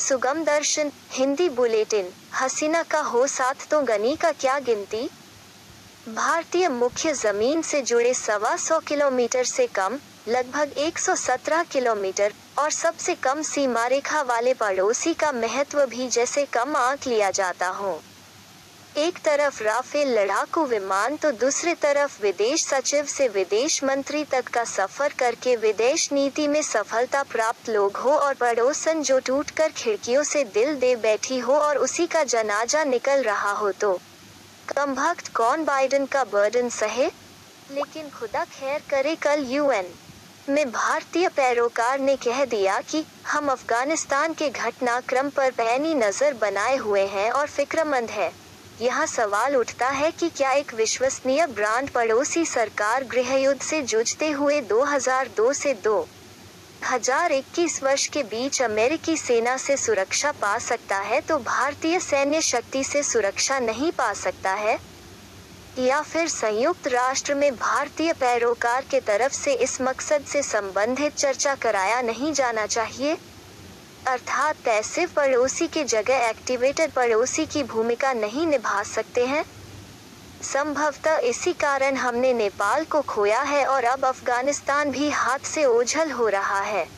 सुगम दर्शन, हिंदी बुलेटिन। हसीना का हो साथ तो गनी का क्या गिनती? भारतीय मुख्य ज़मीन से जुड़े सवा सौ किलोमीटर से कम, लगभग 117 किलोमीटर, और सबसे कम सीमा रेखा वाले पड़ोसी का महत्व भी जैसे कम आंक लिया जाता हो। एक तरफ़ राफेल लड़ाकू विमान तो दूसरी तरफ़ विदेश सचिव से विदेश मंत्री तक का सफ़र करके विदेश नीति में सफलता प्राप्त लोग हो और पड़ोसन जो टूटकर खिड़कियों से दिल दे बैठी हो और उसी का जनाजा निकल रहा हो तो कम भक्त कौन बाइडन का बर्डन सहे? लेकिन खुदा खैर करे कल यूएन में भारतीय पैरोकार ने कह दिया कि हम अफ़गानिस्तान के घटनाक्रम पर पैनी नज़र बनाए हुए हैं और फिक्रमंद है। यहाँ सवाल उठता है कि क्या एक विश्वसनीय ब्रांड पड़ोसी सरकार गृह युद्ध से जूझते हुए 2002 से 2021 वर्ष के बीच अमेरिकी सेना से सुरक्षा पा सकता है तो भारतीय सैन्य शक्ति से सुरक्षा नहीं पा सकता है? या फिर संयुक्त राष्ट्र में भारतीय पैरोकार के तरफ़ से इस मकसद से संबंधित चर्चा कराया नहीं जाना चाहिए? अर्थात पैसिव पड़ोसी की जगह एक्टिवेटेड पड़ोसी की भूमिका नहीं निभा सकते हैं। संभवतः इसी कारण हमने नेपाल को खोया है और अब अफ़गानिस्तान भी हाथ से ओझल हो रहा है।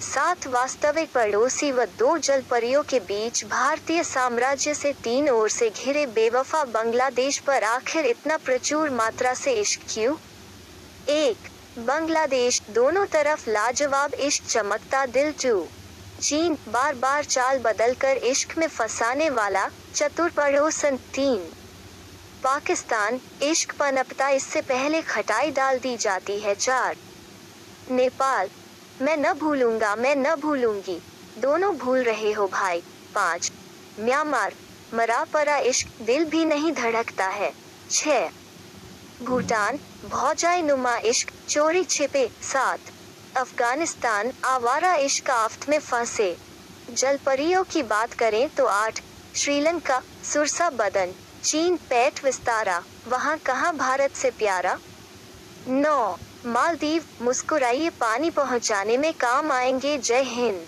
सात वास्तविक पड़ोसी व दो जल परियों के बीच भारतीय साम्राज्य से तीन ओर से घिरे बेवफा बांग्लादेश पर आखिर इतना प्रचुर मात्रा से इश्क क्यों? एक, बांग्लादेश दोनों तरफ़ लाजवाब इश्क चमकता दिल टू। चीन बार बार चाल बदलकर इश्क में फंसाने वाला चतुर पड़ोसन तीन। पाकिस्तान इश्क पनपता इससे पहले खटाई डाल दी जाती है चार। नेपाल, मैं न भूलूँगा, मैं न भूलूँगी, दोनों भूल रहे हो भाई। पाँच, म्यांमार मरा परा इश्क दिल भी नहीं धड़कता है। छह भूटान, भौजाई नुमा इश्क, चोरी छिपे, सात। अफ़गानिस्तान आवारा इश्क आफ्त में फंसे। जलपरियों की बात करें तो आठ, श्रीलंका, सुरसा बदन, चीन, पैठ विस्तारा, वहाँ कहा भारत से प्यारा? नौ, मालदीव, मुस्कुराइए पानी पहुँचाने में काम आएँगे, जय हिंद।